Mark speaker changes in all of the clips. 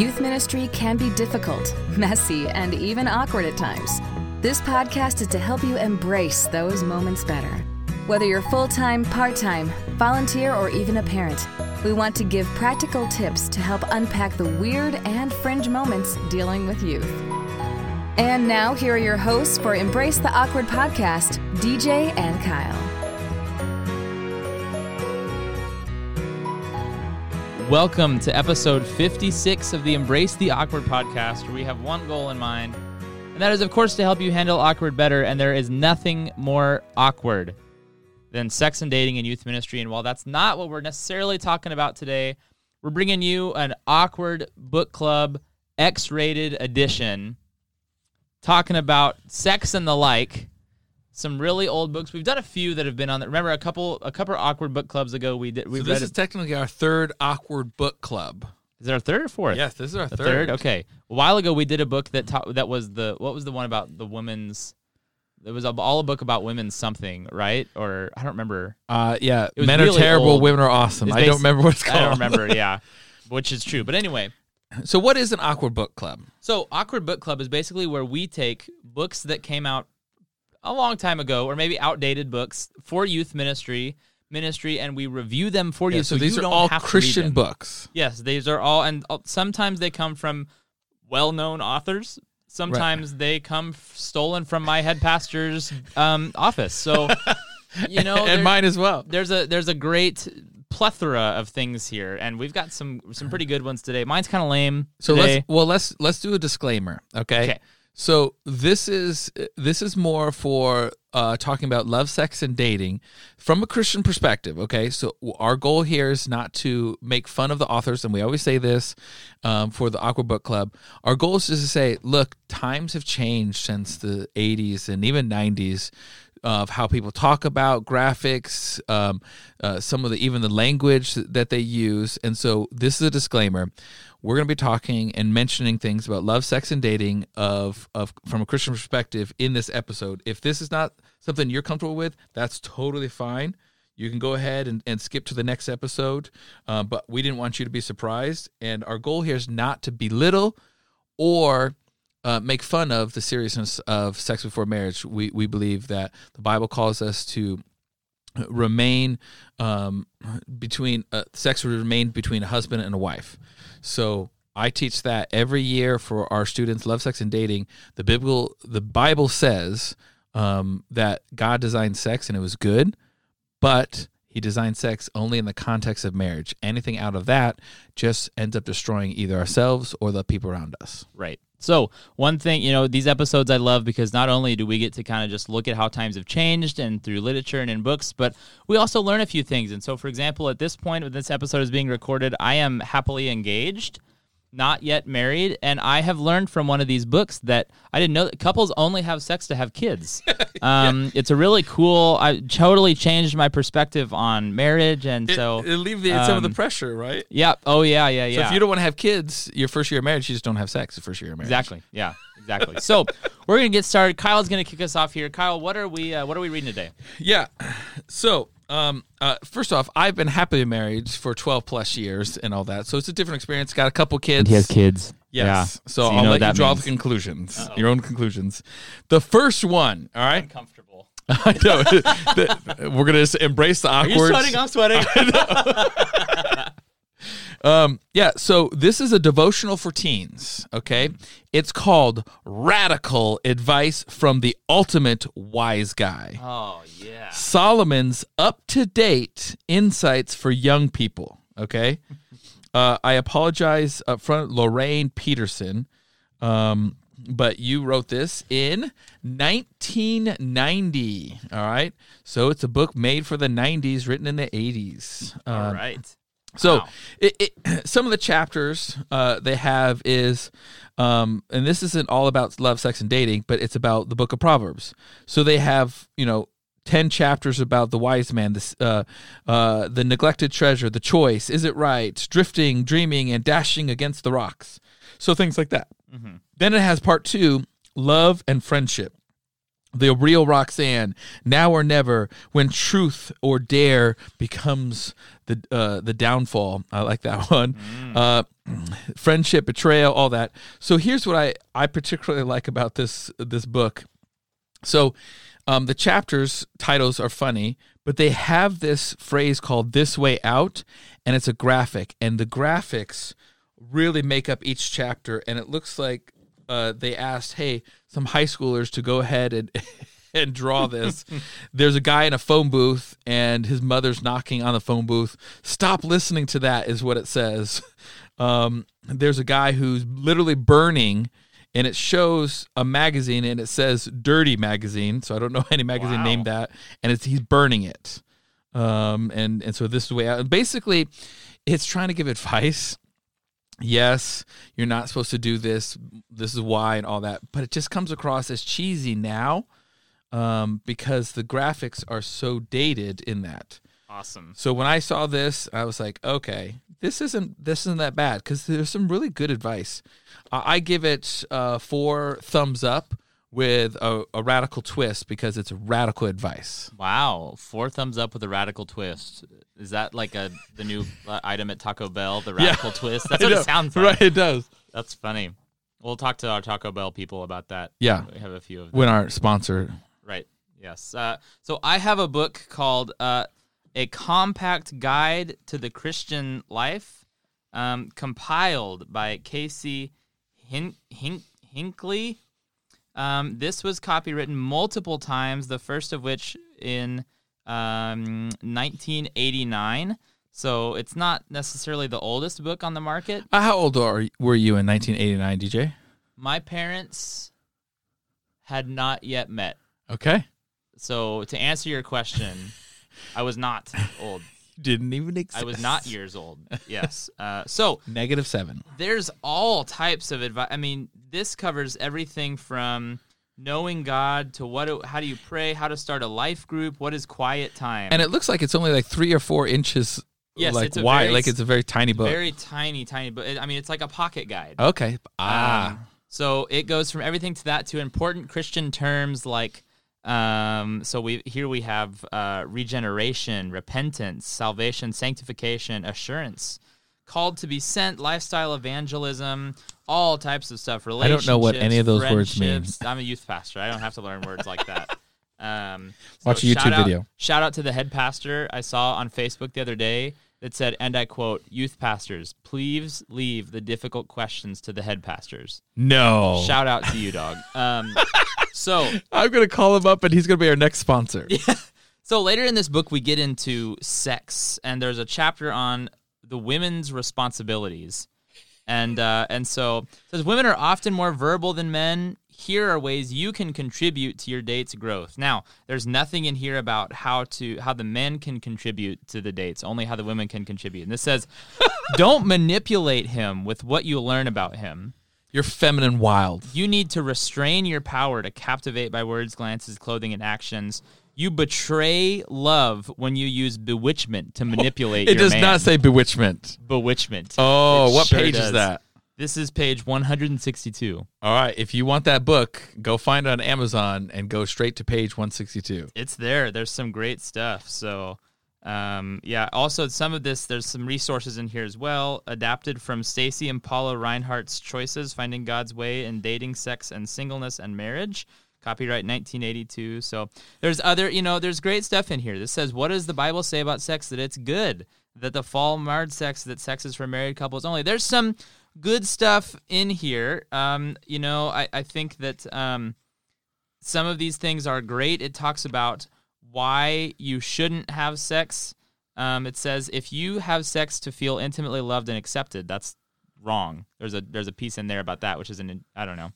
Speaker 1: Youth ministry can be difficult, messy, and even awkward at times. This podcast is to help you embrace those moments better. Whether you're full time, part time, volunteer, or even a parent, we want to give practical tips to help unpack the weird and fringe moments dealing with youth. And now, here are your hosts for Embrace the Awkward podcast, DJ and Kyle.
Speaker 2: Welcome to episode 56 of the Embrace the Awkward podcast, where we have one goal in mind, and that is, of course, to help you handle awkward better. And there is nothing more awkward than sex and dating in youth ministry. And while that's not what we're necessarily talking about today, we're bringing you an awkward book club X rated edition talking about sex and the like some really old books. We've done a few that have been on. The, remember a couple a couple awkward book clubs ago. We did. We
Speaker 3: so
Speaker 2: read.
Speaker 3: this is technically our third awkward book club.
Speaker 2: Is it our third or fourth?
Speaker 3: Yes, this is our third.
Speaker 2: third. Okay. A while ago, we did a book that ta- that was the what was the one about the women's. It was all a book about women's something, right? Or I don't remember.
Speaker 3: Uh, yeah, men
Speaker 2: really
Speaker 3: are terrible,
Speaker 2: old.
Speaker 3: women are awesome. I don't remember what it's called.
Speaker 2: I don't remember. Yeah, which is true. But anyway,
Speaker 3: so, what is an awkward book club?
Speaker 2: so awkward book club is basically where we take books that came out a long time ago, or maybe outdated books for youth ministry ministry, and we review them for you.
Speaker 3: Yeah,
Speaker 2: so,
Speaker 3: so these
Speaker 2: you
Speaker 3: are all Christian books.
Speaker 2: Yes, these are all, and uh, sometimes they come from well-known authors. Sometimes they come f- stolen from my head pastor's um, office. So, you know,
Speaker 3: and mine as well.
Speaker 2: there's a there's a great plethora of things here, and we've got some some pretty good ones today. Mine's kind of lame.
Speaker 3: So
Speaker 2: today.
Speaker 3: let's well let's let's do a disclaimer, okay?
Speaker 2: Okay.
Speaker 3: So this is this is more for uh, talking about love, sex, and dating from a Christian perspective. Okay, so our goal here is not to make fun of the authors, and we always say this um, for the Awkward Book Club. Our goal is just to say, look, times have changed since the '80s and even '90s of how people talk about graphics, um, uh, some of the even the language that they use, and so this is a disclaimer. We're going to be talking and mentioning things about love, sex, and dating of of from a Christian perspective in this episode. If this is not something you're comfortable with, that's totally fine. You can go ahead and, and skip to the next episode, uh, but we didn't want you to be surprised. And our goal here is not to belittle or uh, make fun of the seriousness of sex before marriage. We we believe that the Bible calls us to remain um, between uh, sex would remain between a husband and a wife. So I teach that every year for our students. Love, sex, and dating. The biblical the Bible says um, that God designed sex and it was good, but He designed sex only in the context of marriage. Anything out of that just ends up destroying either ourselves or the people around us.
Speaker 2: Right. So, one thing, you know, these episodes I love because not only do we get to kind of just look at how times have changed and through literature and in books, but we also learn a few things. And so, for example, at this point when this episode is being recorded, I am happily engaged, not yet married, and I have learned from one of these books that I didn't know that couples only have sex to have kids. Um, It's a really cool, I totally changed my perspective on marriage. And so,
Speaker 3: it alleviates some of the
Speaker 2: um,
Speaker 3: pressure, right?
Speaker 2: yeah. Oh, yeah, yeah, yeah.
Speaker 3: So if you don't want to have kids, your first year of marriage, you just don't have sex the first year of marriage.
Speaker 2: Exactly. Yeah. Exactly. so we're gonna get started. Kyle's gonna kick us off here. Kyle, what are we? Uh, what are we reading today?
Speaker 3: Yeah. So, um, uh, first off, I've been happily married for 12 plus years and all that. So it's a different experience. Got a couple kids.
Speaker 2: And he has kids.
Speaker 3: Yes. So,
Speaker 2: So
Speaker 3: I'll
Speaker 2: know
Speaker 3: let you draw
Speaker 2: means.
Speaker 3: the conclusions, your own conclusions. The first one, all right?
Speaker 2: Uncomfortable.
Speaker 3: I know. The- we're going to embrace the awkward.
Speaker 2: I'm sweating.
Speaker 3: Um, yeah, so this is a devotional for teens, okay? It's called Radical Advice from the Ultimate Wise Guy.
Speaker 2: oh yeah.
Speaker 3: Solomon's up to date insights for young people. Okay. Uh, I apologize up front, Lorraine Peterson. Um, but you wrote this in 1990. All right. So it's a book made for the 90s, written in the 80s.
Speaker 2: All
Speaker 3: Um,
Speaker 2: right.
Speaker 3: So
Speaker 2: Wow.
Speaker 3: it, it, some of the chapters uh, they have is, um, and this isn't all about love, sex, and dating, but it's about the book of Proverbs. So they have, you know, 10 chapters about the wise man, this, uh, uh, the neglected treasure, the choice, is it right, drifting, dreaming, and dashing against the rocks. So things like that. Then it has part two, love and friendship. The real Roxanne, now or never, when truth or dare becomes the uh, the downfall. I like that one. Uh, friendship, betrayal, all that. So here's what I I particularly like about this this book. So um, the chapters titles are funny, but they have this phrase called "this way out," and it's a graphic, and the graphics really make up each chapter, and it looks like uh, they asked, "Hey, some high schoolers to go ahead and and draw this." There's a guy in a phone booth, and his mother's knocking on the phone booth. Stop listening to that, is what it says. Um, there's a guy who's literally burning, and it shows a magazine, and it says "Dirty Magazine." So I don't know any magazine
Speaker 2: Wow.
Speaker 3: named that, and it's he's burning it. Um, and and so this is the way out. Basically, it's trying to give advice yes, you're not supposed to do this. This is why, and all that. But it just comes across as cheesy now um, because the graphics are so dated in that.
Speaker 2: Awesome.
Speaker 3: So when I saw this, I was like, okay, this isn't this isn't that bad because there's some really good advice. Uh, I give it uh, four thumbs up with a, a radical twist because it's radical advice.
Speaker 2: Wow, four thumbs up with a radical twist. Is that like a the new uh, item at Taco Bell? The radical twist. That's what it sounds like.
Speaker 3: Right, it does.
Speaker 2: That's funny. We'll talk to our Taco Bell people about that.
Speaker 3: Yeah.
Speaker 2: we have a few of them.
Speaker 3: When our sponsor
Speaker 2: Right. Yes. Uh, so I have a book called uh, "A Compact Guide to the Christian Life," um, compiled by Casey Hin- Hin- Hinckley. Um, this was copywritten multiple times. The first of which in um, 1989. So it's not necessarily the oldest book on the market.
Speaker 3: Uh, how old are were you in 1989, DJ?
Speaker 2: My parents had not yet met.
Speaker 3: Okay.
Speaker 2: So to answer your question, I was not old.
Speaker 3: Didn't even exist.
Speaker 2: I was not years old. Yes. Uh, so
Speaker 3: Negative seven.
Speaker 2: there's all types of advice. I mean, this covers everything from knowing God to what, do- how do you pray, how to start a life group, what is quiet time,
Speaker 3: And it looks like it's only like three or four inches
Speaker 2: Yes,
Speaker 3: like wide.
Speaker 2: very
Speaker 3: like it's a very tiny book.
Speaker 2: very tiny, tiny. But I mean, it's like a pocket guide.
Speaker 3: okay. Ah.
Speaker 2: Um, so it goes from everything to that to important Christian terms like um, so we here we have uh, regeneration, repentance, salvation, sanctification, assurance, called to be sent, lifestyle evangelism, all types of stuff.
Speaker 3: I don't know what any of those words mean.
Speaker 2: I'm a youth pastor. I don't have to learn words like that. Um,
Speaker 3: Watch a
Speaker 2: shout
Speaker 3: YouTube
Speaker 2: out-
Speaker 3: video.
Speaker 2: Shout out to the head pastor I saw on Facebook the other day that said, and I quote, "Youth pastors, please leave the difficult questions to the head pastors."
Speaker 3: no.
Speaker 2: Shout out to you, dog. Um, so,
Speaker 3: I'm gonna call him up and he's gonna be our next sponsor.
Speaker 2: so later in this book, we get into sex, and there's a chapter on the women's responsibilities, and uh, and so says women are often more verbal than men. Here are ways you can contribute to your date's growth. Now, there's nothing in here about how to how the men can contribute to the dates, only how the women can contribute. And this says, don't manipulate him with what you learn about him.
Speaker 3: You're feminine wild.
Speaker 2: You need to restrain your power to captivate by words, glances, clothing, and actions. You betray love when you use bewitchment to manipulate
Speaker 3: It does
Speaker 2: man.
Speaker 3: not say bewitchment.
Speaker 2: bewitchment.
Speaker 3: Oh,
Speaker 2: It
Speaker 3: what
Speaker 2: sure
Speaker 3: page
Speaker 2: does.
Speaker 3: is that?
Speaker 2: This is page 162.
Speaker 3: All right. If you want that book, go find it on Amazon and go straight to page 162.
Speaker 2: It's there. There's some great stuff. So, um, yeah. Also, some of this, there's some resources in here as well, adapted from Stacy and Paula Rinehart's Choices: Finding God's Way in Dating, Sex, and Singleness and Marriage. Copyright 1982. So there's other, you know, there's great stuff in here. This says, what does the Bible say about sex? That it's good. That the fall marred sex, that sex is for married couples only. There's some good stuff in here. Um, you know, I, I think that um, some of these things are great. It talks about why you shouldn't have sex. Um, it says if you have sex to feel intimately loved and accepted, that's wrong. There's a there's a piece in there about that, which is an I don't know.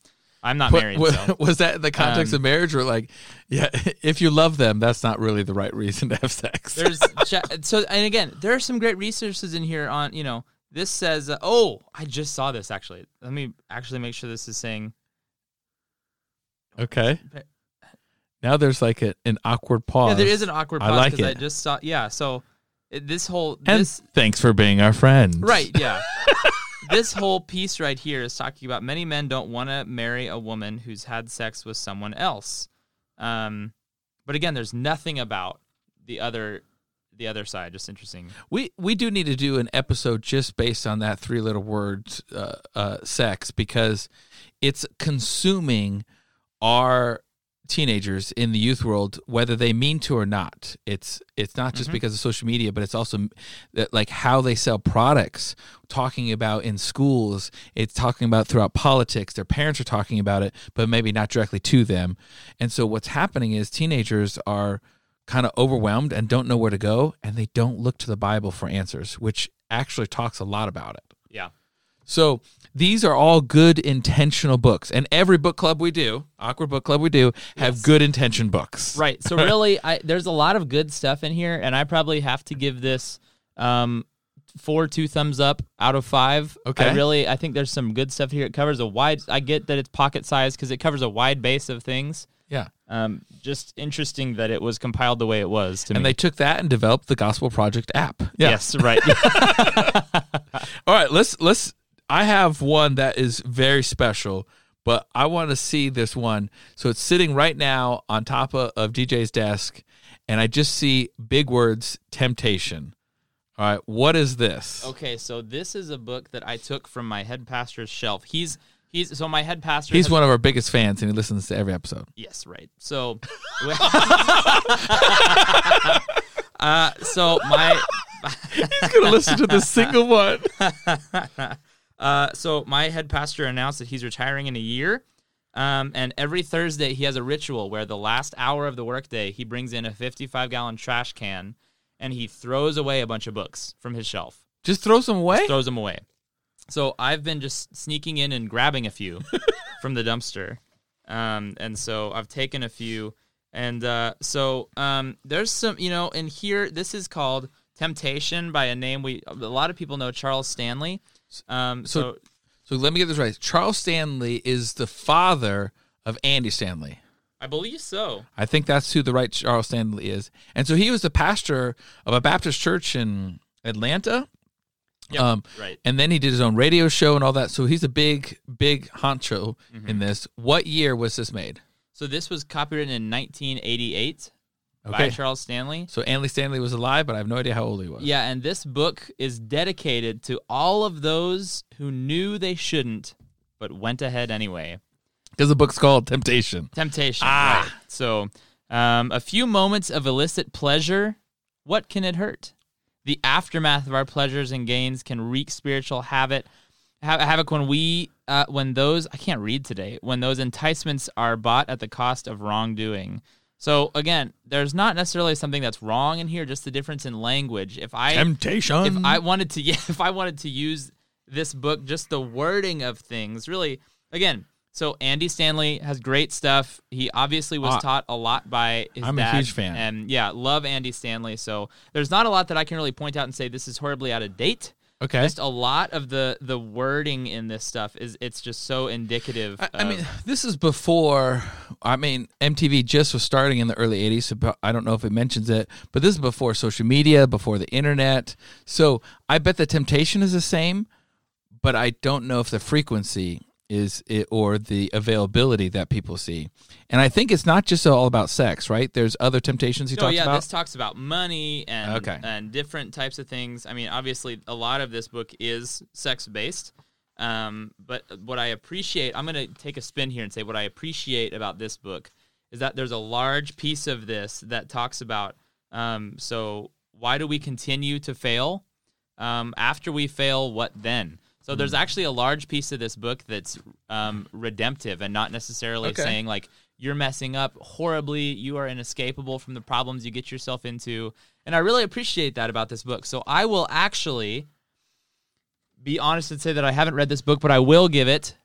Speaker 2: I'm not
Speaker 3: What-
Speaker 2: married,
Speaker 3: what-
Speaker 2: so
Speaker 3: was that in the context
Speaker 2: Um,
Speaker 3: of marriage or like, yeah, if you love them, that's not really the right reason to have sex.
Speaker 2: there's so and again there are some great resources in here on you know this says uh, oh I just saw this actually. Let me actually make sure this is saying
Speaker 3: okay. Now there's like a, an awkward pause.
Speaker 2: yeah there is an awkward pause.
Speaker 3: I like
Speaker 2: because I just saw yeah so this whole
Speaker 3: And
Speaker 2: this
Speaker 3: thanks for being our friend.
Speaker 2: Right, yeah. This whole piece right here is talking about many men don't want to marry a woman who's had sex with someone else. Um, but again, there's nothing about the other the other side. Just interesting.
Speaker 3: We we do need to do an episode just based on that three little words, uh, uh, sex, because it's consuming our teenagers in the youth world, whether they mean to or not. It's it's not just mm-hmm. because of social media, but it's also that like how they sell products. Talking about in schools, it's talking about throughout politics. Their parents are talking about it, but maybe not directly to them. And so what's happening is teenagers are kind of overwhelmed and don't know where to go, and they don't look to the Bible for answers, which actually talks a lot about it.
Speaker 2: Yeah.
Speaker 3: So these are all good intentional books, and every book club we do, awkward book club we do, have good intention books.
Speaker 2: Right. So really, I there's a lot of good stuff in here, and I probably have to give this um, four two thumbs up out of five.
Speaker 3: Okay.
Speaker 2: I really, I think there's some good stuff here. It covers a wide. I get that it's pocket size because it covers a wide base of things.
Speaker 3: Yeah.
Speaker 2: Um, just interesting that it was compiled the way it was to
Speaker 3: And
Speaker 2: me.
Speaker 3: they took that and developed the Gospel Project app.
Speaker 2: Yes. Right.
Speaker 3: All right, let's let's I have one that is very special, but I want to see this one. So it's sitting right now on top of, of DJ's desk, and I just see big words temptation. All right, what is this?
Speaker 2: okay. So this is a book that I took from my head pastor's shelf. He's he's so my head pastor.
Speaker 3: He's one of our biggest fans, and he listens to every episode.
Speaker 2: Yes, right. So, uh, so my
Speaker 3: He's gonna listen to this single one.
Speaker 2: uh, so my head pastor announced that he's retiring in a year. Um, and every Thursday he has a ritual where the last hour of the workday he brings in a 55 gallon trash can and he throws away a bunch of books from his shelf.
Speaker 3: Just throw them away.
Speaker 2: Throws them away. So I've been just sneaking in and grabbing a few from the dumpster. Um, and so I've taken a few. And uh, so um, there's some, you know, in here, this is called Temptation by a name we, a lot of people know, Charles Stanley. Um,
Speaker 3: So-
Speaker 2: so,
Speaker 3: So let me get this right. Charles Stanley is the father of Andy Stanley.
Speaker 2: I believe so.
Speaker 3: I think that's who the right Charles Stanley is. And so he was the pastor of a Baptist church in Atlanta.
Speaker 2: Yep,
Speaker 3: Um,
Speaker 2: right.
Speaker 3: And then he did his own radio show and all that. So he's a big, big honcho
Speaker 2: Mm-hmm.
Speaker 3: in this. What year was this made?
Speaker 2: So this was copyrighted in 1988 by. Charles Stanley.
Speaker 3: So Andy Stanley was alive, but I have no idea how old he was.
Speaker 2: Yeah, and this book is dedicated to all of those who knew they shouldn't but went ahead anyway.
Speaker 3: Because the book's called Temptation.
Speaker 2: Temptation.
Speaker 3: Ah.
Speaker 2: Right. So, um, a few moments of illicit pleasure, what can it hurt? The aftermath of our pleasures and gains can wreak spiritual havoc. Havoc when we, uh, when those I can't read today. When those enticements are bought at the cost of wrongdoing. So again, there's not necessarily something that's wrong in here, just the difference in language. If I
Speaker 3: Temptation.
Speaker 2: if I wanted to, yeah, if I wanted to use this book, just the wording of things, really, again. So Andy Stanley has great stuff. He obviously was
Speaker 3: Ah.
Speaker 2: taught a lot by his
Speaker 3: I'm a
Speaker 2: dad,
Speaker 3: huge fan.
Speaker 2: and yeah, love Andy Stanley. So there's not a lot that I can really point out and say this is horribly out of date.
Speaker 3: Okay.
Speaker 2: Just a lot of the the wording in this stuff is it's just so indicative.
Speaker 3: I, I mean, this is before. I mean, MTV just was starting in the early '80s. So I don't know if it mentions it, but this is before social media, before the internet. So I bet the temptation is the same, but I don't know if the frequency is it or the availability that people see. And I think it's not just all about sex, right? There's other temptations he
Speaker 2: Oh
Speaker 3: talks
Speaker 2: yeah,
Speaker 3: about.
Speaker 2: Yeah, this talks about money and
Speaker 3: Okay.
Speaker 2: and different types of things. I mean, obviously, a lot of this book is sex based. Um, but what I appreciate, I'm going to take a spin here and say what I appreciate about this book is that there's a large piece of this that talks about. Um, so why do we continue to fail? Um, after we fail, what then? So
Speaker 3: Hmm.
Speaker 2: there's actually a large piece of this book that's um, redemptive and not necessarily
Speaker 3: Okay.
Speaker 2: saying like you're messing up horribly, you are inescapable from the problems you get yourself into. And I really appreciate that about this book. So I will actually be honest and say that I haven't read this book, but I will give it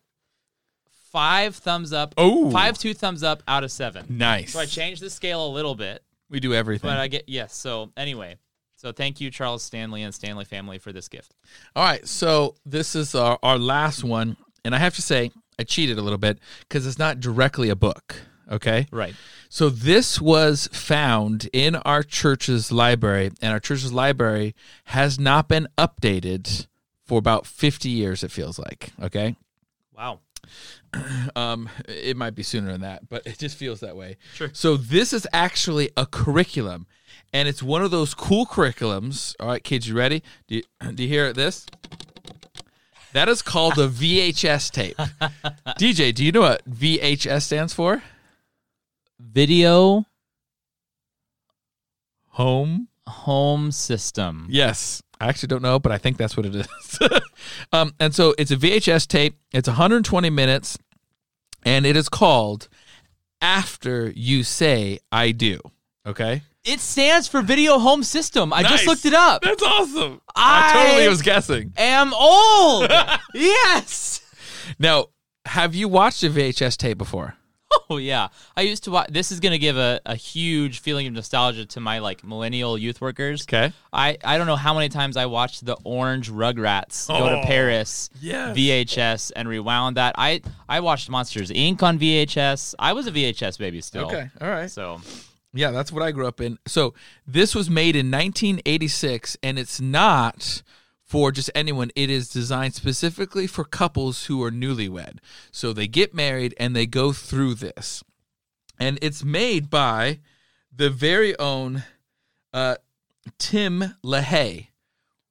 Speaker 2: five thumbs up.
Speaker 3: Oh,
Speaker 2: five two thumbs up out of seven.
Speaker 3: nice.
Speaker 2: So I changed the scale a little bit,
Speaker 3: we do everything.
Speaker 2: but I get yes. So anyway, so thank you, Charles Stanley and Stanley family, for this gift.
Speaker 3: All right, so this is our, our last one, and I have to say I cheated a little bit because it's not directly a book. Okay,
Speaker 2: Right.
Speaker 3: so this was found in our church's library, and our church's library has not been updated for about fifty years. It feels like. Okay,
Speaker 2: Wow.
Speaker 3: Um, it might be sooner than that, but it just feels that way.
Speaker 2: Sure.
Speaker 3: So this is actually a curriculum, and it's one of those cool curriculums. All right, kids, you ready? Do you, do you hear this? That is called a VHS tape. DJ, do you know what VHS stands for?
Speaker 2: Video
Speaker 3: Home.
Speaker 2: home system.
Speaker 3: Yes. I actually don't know, but I think that's what it is. um, and so it's a VHS tape. It's 120 minutes, and it is called After You Say I Do. Okay?
Speaker 2: It stands for video home system. I
Speaker 3: Nice.
Speaker 2: just looked it up.
Speaker 3: That's awesome.
Speaker 2: I-
Speaker 3: I totally was guessing.
Speaker 2: am old. yes.
Speaker 3: Now, have you watched a VHS tape before?
Speaker 2: Oh yeah, I used to watch. This is gonna give a, a huge feeling of nostalgia to my like millennial youth workers.
Speaker 3: Okay.
Speaker 2: I I don't know how many times I watched the Orange Rugrats go to
Speaker 3: Oh,
Speaker 2: Paris
Speaker 3: yes.
Speaker 2: VHS and rewound that. I I watched Monsters Inc on VHS. I was a VHS baby still.
Speaker 3: Okay. All right.
Speaker 2: So
Speaker 3: Yeah, that's what I grew up in. So this was made in 1986, and it's not for just anyone. It is designed specifically for couples who are newlywed. So they get married and they go through this, and it's made by the very own uh, Tim LaHaye.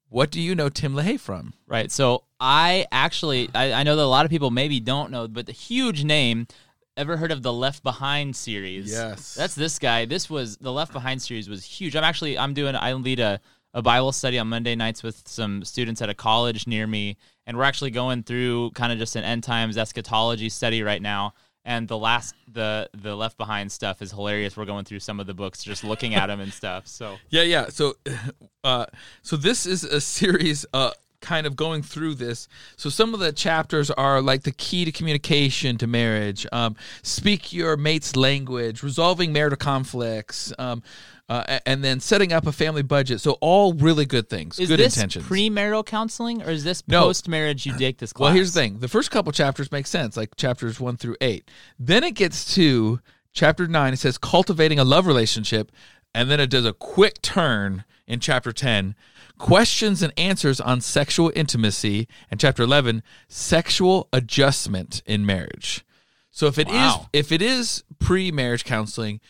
Speaker 3: What do you know Tim LaHaye from?
Speaker 2: right. So I actually I, I know that a lot of people maybe don't know, but the huge name. Ever heard of the Left Behind series?
Speaker 3: Yes.
Speaker 2: That's this guy. This was the Left Behind series was huge. I'm actually I'm doing I lead a, a Bible study on Monday nights with some students at a college near me, and we're actually going through kind of just an end times eschatology study right now. And the last the the Left Behind stuff is hilarious. We're going through some of the books, just looking at them and stuff. So
Speaker 3: Yeah, yeah. So, uh, so this is a series, uh, kind of going through this. So some of the chapters are like the key to communication to marriage, um, speak your mate's language, resolving marital conflicts, um, uh, and then setting up a family budget. So all really good things,
Speaker 2: is
Speaker 3: good
Speaker 2: this
Speaker 3: intentions.
Speaker 2: premarital counseling or is this
Speaker 3: No.
Speaker 2: post marriage? You take this class.
Speaker 3: Well, here's the thing: the first couple chapters make sense, like chapters one through eight. Then it gets to chapter nine. It says cultivating a love relationship, and then it does a quick turn in chapter ten, questions and answers on sexual intimacy, and chapter eleven, sexual adjustment in marriage. So if it is
Speaker 2: Wow.
Speaker 3: if it is pre-marriage counseling,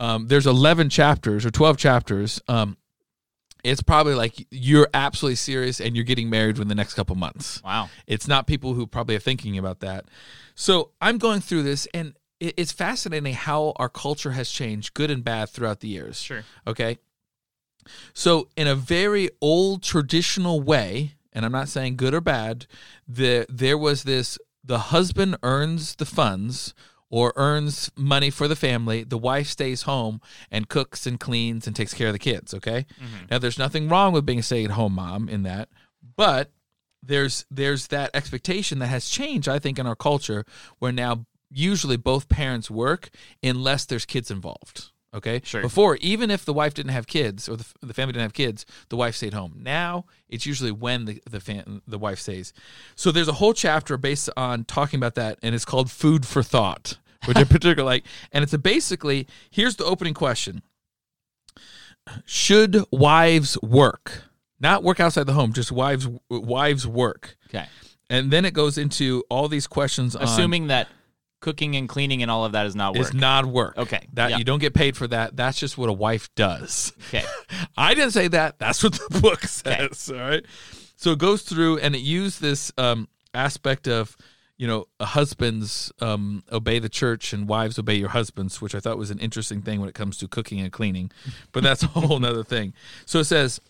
Speaker 3: um, there's 11 chapters or 12 chapters. Um, it's probably like you're absolutely serious and you're getting married within the next couple months.
Speaker 2: Wow.
Speaker 3: It's not people who probably are thinking about that. So I'm going through this, and it's fascinating how our culture has changed, good and bad, throughout the years.
Speaker 2: Sure.
Speaker 3: Okay. So in a very old traditional way, and I'm not saying good or bad, the there was this: the husband earns the funds or earns money for the family. The wife stays home and cooks and cleans and takes care of the kids. Okay. Mm-hmm. Now, there's nothing wrong with being a stay-at-home mom in that, but there's there's that expectation that has changed i think in our culture where now usually both parents work unless there's kids involved okay
Speaker 2: Sure.
Speaker 3: before even if the wife didn't have kids or the, the family didn't have kids the wife stayed home now it's usually when the the, fam- the wife stays so there's a whole chapter based on talking about that and it's called food for thought which i particularly like and it's a basically here's the opening question should wives work not work outside the home just wives wives work
Speaker 2: Okay.
Speaker 3: and then it goes into all these questions on
Speaker 2: Assuming that cooking and cleaning and all of that is not work.
Speaker 3: is not work
Speaker 2: Okay,
Speaker 3: that
Speaker 2: yeah.
Speaker 3: you don't get paid for that that's just what a wife does
Speaker 2: okay.
Speaker 3: I didn't say that. That's what the book says. All right. So it goes through and it used this um, aspect of, you know, husbands um, obey the church and wives obey your husbands, which I thought was an interesting thing when it comes to cooking and cleaning. But that's a whole nother thing. So it says,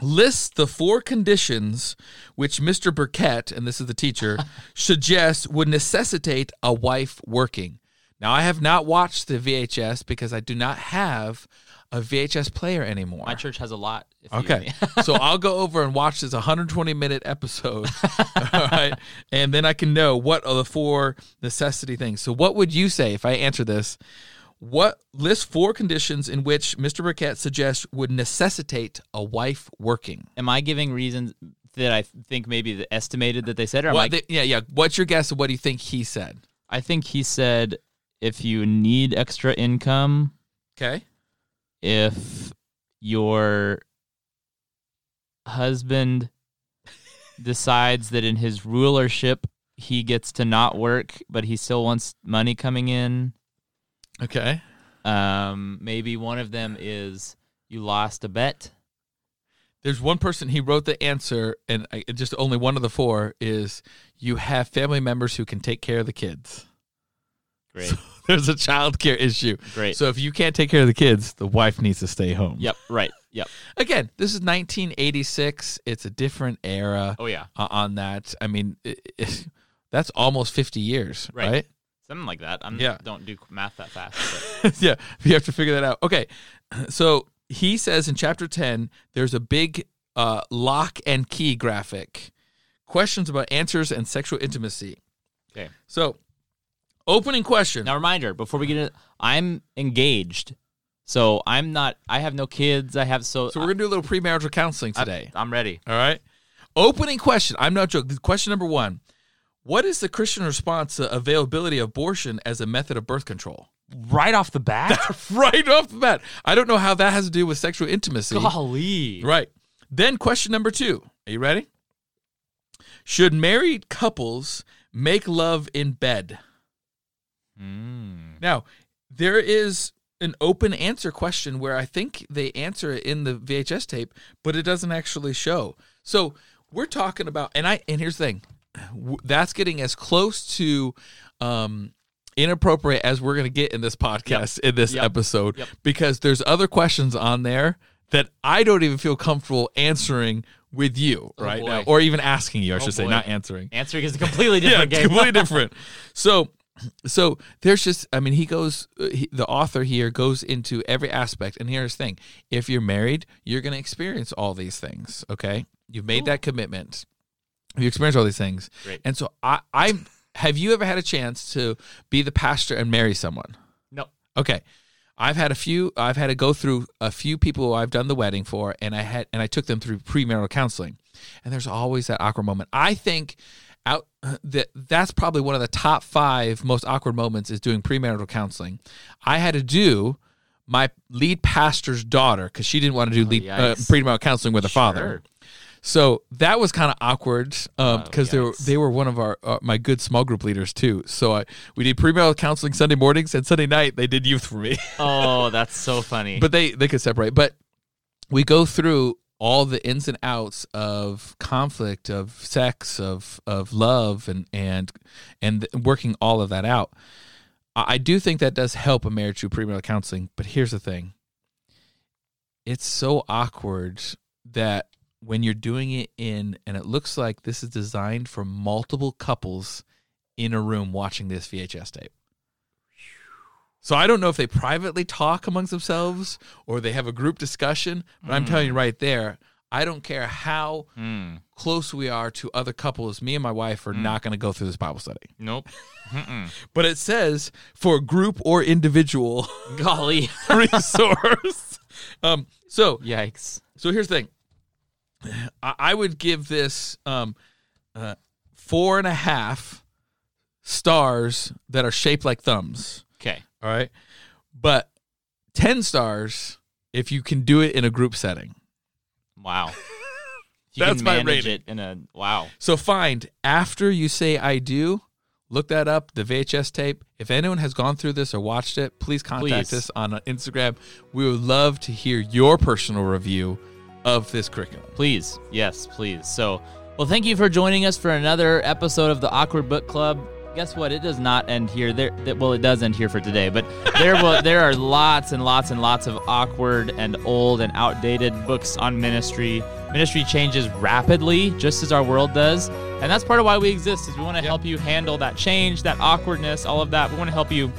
Speaker 3: list the four conditions which Mr. Burkett, and this is the teacher, suggests would necessitate a wife working. Now, I have not watched the VHS because I do not have a VHS player anymore.
Speaker 2: My church has a lot. If
Speaker 3: Okay. so I'll go over and watch this 120 minute episode. all right. And then I can know what are the four necessity things. So, what would you say if I answer this? What list four conditions in which Mr. Burkett suggests would necessitate a wife working?
Speaker 2: Am I giving reasons that I think maybe the estimated that they said? Or am
Speaker 3: What
Speaker 2: I,
Speaker 3: the- yeah, yeah. What's your guess of what do you think he said?
Speaker 2: I think he said if you need extra income,
Speaker 3: Okay.
Speaker 2: If your husband decides that in his rulership he gets to not work, but he still wants money coming in.
Speaker 3: Okay.
Speaker 2: Um, maybe one of them is you lost a bet.
Speaker 3: There's one person he wrote the answer, and I, just only one of the four is you have family members who can take care of the kids.
Speaker 2: Great.
Speaker 3: There's a child care issue.
Speaker 2: Great.
Speaker 3: So if you can't take care of the kids, the wife needs to stay home.
Speaker 2: Yep. Right. Yep.
Speaker 3: Again, this is 1986. It's a different era
Speaker 2: Oh yeah.
Speaker 3: uh, on that. I mean, it, it, that's almost 50 years,
Speaker 2: Right.
Speaker 3: right?
Speaker 2: Something like that. I'm
Speaker 3: Yeah.
Speaker 2: don't do math that fast.
Speaker 3: Yeah, you have to figure that out. Okay, so he says in chapter 10, there's a big uh, lock and key graphic. Questions about answers and sexual intimacy.
Speaker 2: okay.
Speaker 3: So, opening question.
Speaker 2: Now, reminder before we get in, I'm engaged, so I'm not. I have no kids. I have so.
Speaker 3: so, we're going to do a little premarital counseling today.
Speaker 2: I'm ready.
Speaker 3: all right. Opening question. I'm not joking. Question number one What is the Christian response to availability of abortion as a method of birth control?
Speaker 2: Right off the bat.
Speaker 3: right off the bat. I don't know how that has to do with sexual intimacy.
Speaker 2: Golly.
Speaker 3: Right. Then question number two. Are you ready? Should married couples make love in bed?
Speaker 2: Mm.
Speaker 3: Now, there is an open answer question where I think they answer it in the VHS tape, but it doesn't actually show. So we're talking about, and I and here's the thing, that's getting as close to um, inappropriate as we're going to get in this podcast in this
Speaker 2: Yep.
Speaker 3: episode
Speaker 2: Yep.
Speaker 3: because there's other questions on there that I don't even feel comfortable answering with you
Speaker 2: Oh,
Speaker 3: right
Speaker 2: boy.
Speaker 3: now, or even asking you. I
Speaker 2: Oh,
Speaker 3: should say, not answering
Speaker 2: Answering is a completely different
Speaker 3: it's
Speaker 2: game.
Speaker 3: completely different. So, so there's just, I mean, he goes, uh, he, the author here goes into every aspect. And here's the thing: if you're married, you're going to experience all these things. Okay, you've made that commitment. You experience all these things,
Speaker 2: Great.
Speaker 3: and so I, I have you ever had a chance to be the pastor and marry someone?
Speaker 2: no.
Speaker 3: Okay. I've had a few I've had to go through a few people I've done the wedding for and I had and I took them through premarital counseling. And there's always that awkward moment. I think out that that's probably one of the top 5 most awkward moments is doing premarital counseling. I had to do my lead pastor's daughter cuz she didn't want to do lead uh, premarital counseling with her father. So that was kind of awkward
Speaker 2: Oh,
Speaker 3: because they were
Speaker 2: yikes.
Speaker 3: they were one of our uh, my good small group leaders too. So I we did premarital counseling Sunday mornings and Sunday night they did youth for me,
Speaker 2: Oh, that's so funny.
Speaker 3: but they they could separate. But we go through all the ins and outs of conflict, of sex, of of love, and and and working all of that out. I do think that does help a marriage through premarital counseling. But here's the thing: it's so awkward that when you're doing it in, and it looks like this is designed for multiple couples in a room watching this VHS tape. So I don't know if they privately talk amongst themselves or they have a group discussion, but I'm telling you right there, I don't care how
Speaker 2: Hmm.
Speaker 3: close we are to other couples, me and my wife are not going to go through this Bible study.
Speaker 2: Nope.
Speaker 3: But it says for group or individual
Speaker 2: Golly.
Speaker 3: resource. um, so
Speaker 2: Yikes.
Speaker 3: so here's the thing. I, I would give this um, uh, four and a half stars that are shaped like thumbs.
Speaker 2: Okay.
Speaker 3: All right, but ten stars if you can do it in a group setting.
Speaker 2: Wow. You
Speaker 3: That's
Speaker 2: can
Speaker 3: my rating.
Speaker 2: it in a wow.
Speaker 3: So find after you say I do, look that up, the VHS tape. If anyone has gone through this or watched it, please contact
Speaker 2: Please.
Speaker 3: us on Instagram. We would love to hear your personal review of this curriculum.
Speaker 2: Please, yes, please. So, well, thank you for joining us for another episode of the Awkward Book Club. Guess what? It does not end here. There, that- well, it does end here for today, but there, will, there are lots and lots and lots of awkward and old and outdated books on ministry. Ministry changes rapidly, just as our world does, and that's part of why we exist. Is we want to help you handle that change, that awkwardness, all of that. We want to help you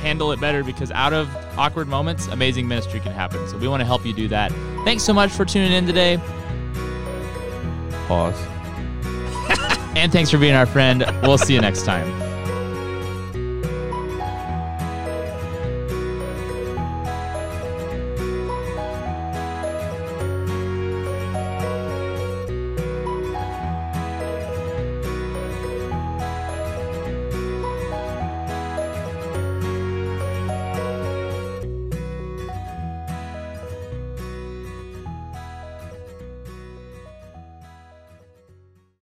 Speaker 2: handle it better because out of awkward moments, amazing ministry can happen. So we want to help you do that. Thanks so much for tuning in today.
Speaker 3: Pause.
Speaker 2: And thanks for being our friend. We'll see you next time.